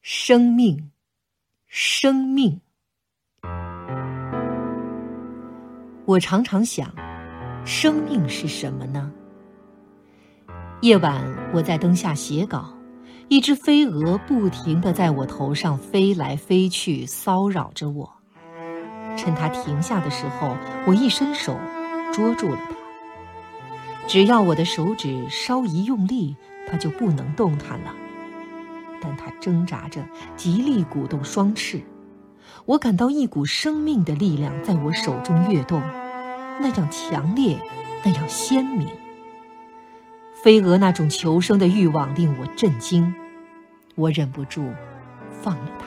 生命，生命。我常常想，生命是什么呢？夜晚，我在灯下写稿，一只飞蛾不停的在我头上飞来飞去，骚扰着我。趁它停下的时候，我一伸手捉住了它。只要我的手指稍一用力，它就不能动弹了。但它挣扎着，极力鼓动双翅，我感到一股生命的力量在我手中跃动，那样强烈，那样鲜明。飞蛾那种求生的欲望令我震惊，我忍不住放了它。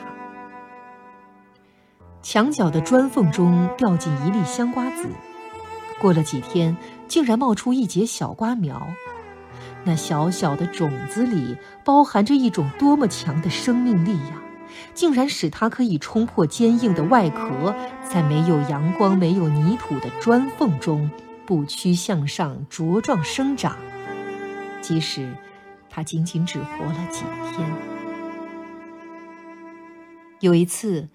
墙角的砖缝中掉进一粒香瓜子，过了几天，竟然冒出一节小瓜苗。那小小的种子里包含着一种多么强的生命力呀！竟然使它可以冲破坚硬的外壳，在没有阳光、没有泥土的砖缝中不屈向上茁壮生长。即使它仅仅只活了几天。有一次，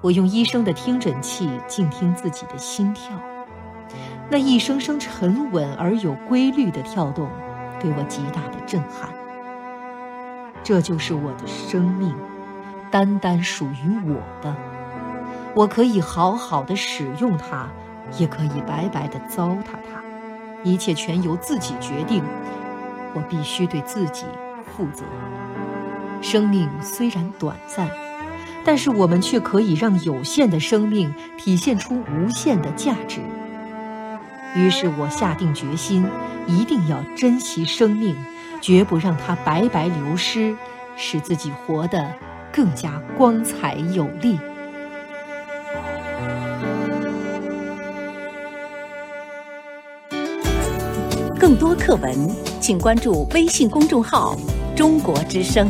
我用医生的听诊器静听自己的心跳，那一声声沉稳而有规律的跳动。给我极大的震撼。这就是我的生命，单单属于我的。我可以好好的使用它，也可以白白的糟蹋它，一切全由自己决定。我必须对自己负责。生命虽然短暂，但是我们却可以让有限的生命体现出无限的价值。于是我下定决心，一定要珍惜生命，绝不让它白白流失，使自己活得更加光彩有力。更多课文，请关注微信公众号“中国之声”。